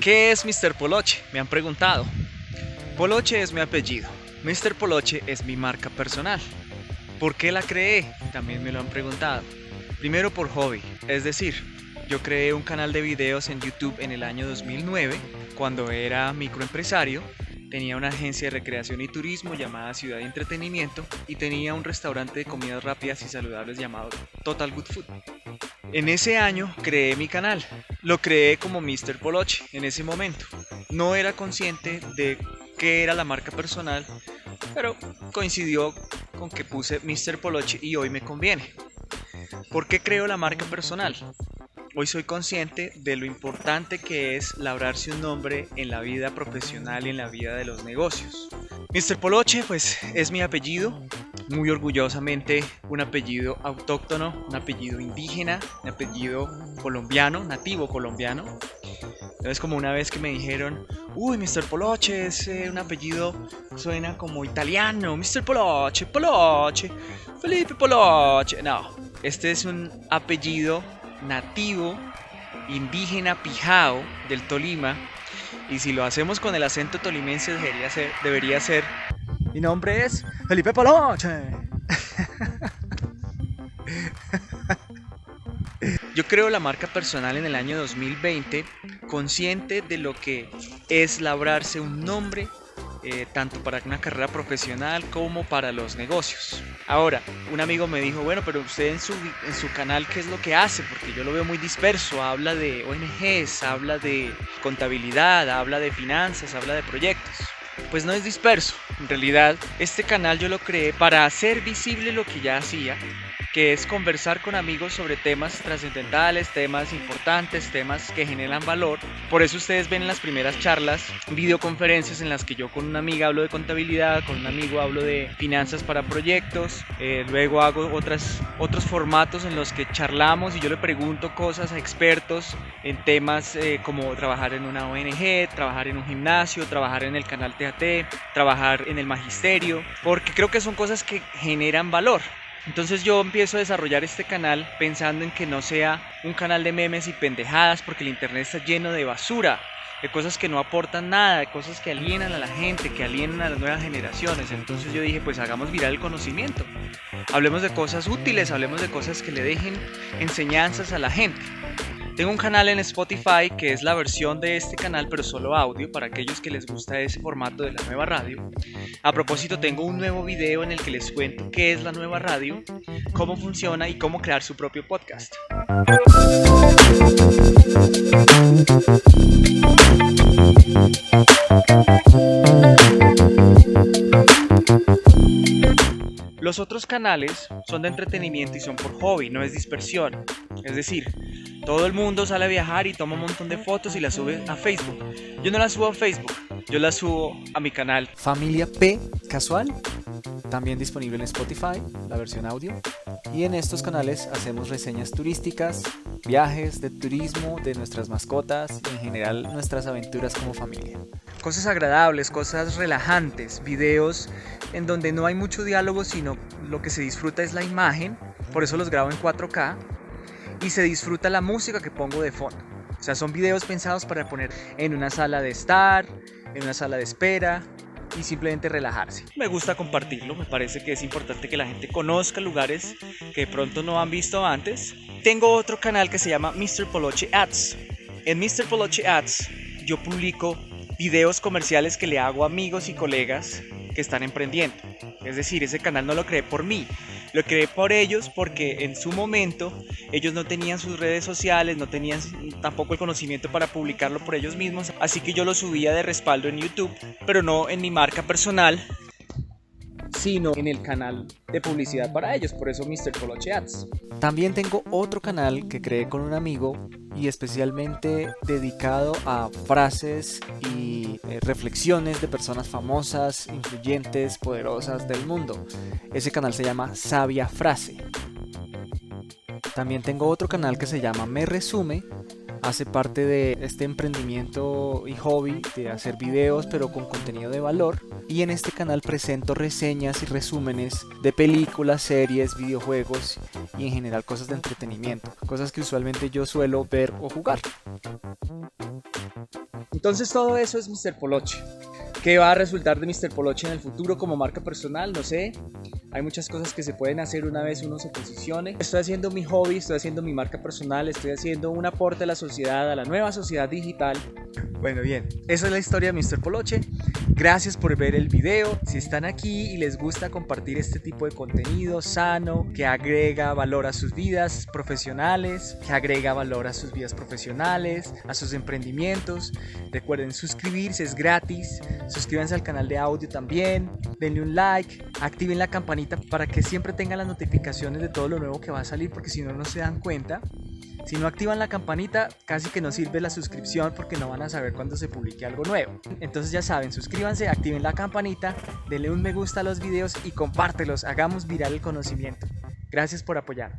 ¿Qué es Mr. Poloche? Me han preguntado. Poloche es mi apellido. Mr. Poloche es mi marca personal. ¿Por qué la creé? También me lo han preguntado. Primero por hobby, es decir, yo creé un canal de videos en YouTube en el año 2009, cuando era microempresario, tenía una agencia de recreación y turismo llamada Ciudad de Entretenimiento y tenía un restaurante de comidas rápidas y saludables llamado Total Good Food. En ese año creé mi canal. Lo creé como Mr. Poloche en ese momento. No era consciente de qué era la marca personal, pero coincidió con que puse Mr. Poloche y hoy me conviene. ¿Por qué creo la marca personal? Hoy soy consciente de lo importante que es labrarse un nombre en la vida profesional y en la vida de los negocios. Mr. Poloche, pues es mi apellido, muy orgullosamente un apellido autóctono, un apellido indígena, un apellido colombiano, nativo colombiano. Entonces como una vez que me dijeron, uy, Mr. Poloche es un apellido, suena como italiano, Mr. Poloche, Poloche, Felipe Poloche. No, este es un apellido nativo, indígena, pijao del Tolima. Y si lo hacemos con el acento tolimense debería ser, debería ser mi nombre es Felipe Poloche. Yo creo la marca personal en el año 2020, consciente de lo que es labrarse un nombre eh, tanto para una carrera profesional como para los negocios. Ahora, un amigo me dijo, bueno, pero usted en su, en su canal, ¿qué es lo que hace? Porque yo lo veo muy disperso, habla de ONGs, habla de contabilidad, habla de finanzas, habla de proyectos. Pues no es disperso, en realidad este canal yo lo creé para hacer visible lo que ya hacía que es conversar con amigos sobre temas trascendentales, temas importantes, temas que generan valor. Por eso ustedes ven en las primeras charlas videoconferencias en las que yo con una amiga hablo de contabilidad, con un amigo hablo de finanzas para proyectos, eh, luego hago otras, otros formatos en los que charlamos y yo le pregunto cosas a expertos en temas eh, como trabajar en una ONG, trabajar en un gimnasio, trabajar en el canal TAT, trabajar en el magisterio, porque creo que son cosas que generan valor. Entonces yo empiezo a desarrollar este canal pensando en que no sea un canal de memes y pendejadas porque el internet está lleno de basura, de cosas que no aportan nada, de cosas que alienan a la gente, que alienan a las nuevas generaciones. Entonces yo dije, pues hagamos viral el conocimiento. Hablemos de cosas útiles, hablemos de cosas que le dejen enseñanzas a la gente. Tengo un canal en Spotify que es la versión de este canal pero solo audio para aquellos que les gusta ese formato de la nueva radio. A propósito tengo un nuevo video en el que les cuento qué es la nueva radio, cómo funciona y cómo crear su propio podcast. Los otros canales son de entretenimiento y son por hobby, no es dispersión. Es decir, todo el mundo sale a viajar y toma un montón de fotos y las sube a Facebook. Yo no las subo a Facebook, yo las subo a mi canal. Familia P Casual, también disponible en Spotify, la versión audio. Y en estos canales hacemos reseñas turísticas, viajes de turismo, de nuestras mascotas y en general nuestras aventuras como familia. Cosas agradables, cosas relajantes, videos en donde no hay mucho diálogo, sino lo que se disfruta es la imagen. Por eso los grabo en 4K y se disfruta la música que pongo de fondo. O sea, son videos pensados para poner en una sala de estar, en una sala de espera y simplemente relajarse. Me gusta compartirlo, me parece que es importante que la gente conozca lugares que de pronto no han visto antes. Tengo otro canal que se llama Mr. Poloche Ads. En Mr. Poloche Ads yo publico videos comerciales que le hago a amigos y colegas que están emprendiendo. Es decir, ese canal no lo creé por mí, lo creé por ellos porque en su momento ellos no tenían sus redes sociales, no tenían tampoco el conocimiento para publicarlo por ellos mismos, así que yo lo subía de respaldo en YouTube, pero no en mi marca personal, sino en el canal de publicidad para ellos, por eso Mr. Poloche Ads. También tengo otro canal que creé con un amigo y especialmente dedicado a frases y eh, reflexiones de personas famosas, influyentes, poderosas del mundo. Ese canal se llama Sabia Frase. También tengo otro canal que se llama Me Resume. Hace parte de este emprendimiento y hobby de hacer videos pero con contenido de valor y en este canal presento reseñas y resúmenes de películas, series, videojuegos y en general cosas de entretenimiento, cosas que usualmente yo suelo ver o jugar. Entonces todo eso es Mr. Poloche. ¿Qué va a resultar de Mr. Poloche en el futuro como marca personal? No sé. Hay muchas cosas que se pueden hacer una vez uno se posicione. Estoy haciendo mi hobby, estoy haciendo mi marca personal, estoy haciendo un aporte a la sociedad, a la nueva sociedad digital. Bueno, bien, esa es la historia de Mr. Poloche. Gracias por ver el video. Si están aquí y les gusta compartir este tipo de contenido sano, que agrega valor a sus vidas profesionales, que agrega valor a sus vidas profesionales, a sus emprendimientos, recuerden suscribirse, es gratis. Suscríbanse al canal de audio también, denle un like, activen la campanita para que siempre tengan las notificaciones de todo lo nuevo que va a salir, porque si no, no se dan cuenta. Si no activan la campanita, casi que no sirve la suscripción porque no van a saber cuando se publique algo nuevo. Entonces ya saben, suscríbanse, activen la campanita, denle un me gusta a los videos y compártelos, hagamos viral el conocimiento. Gracias por apoyar.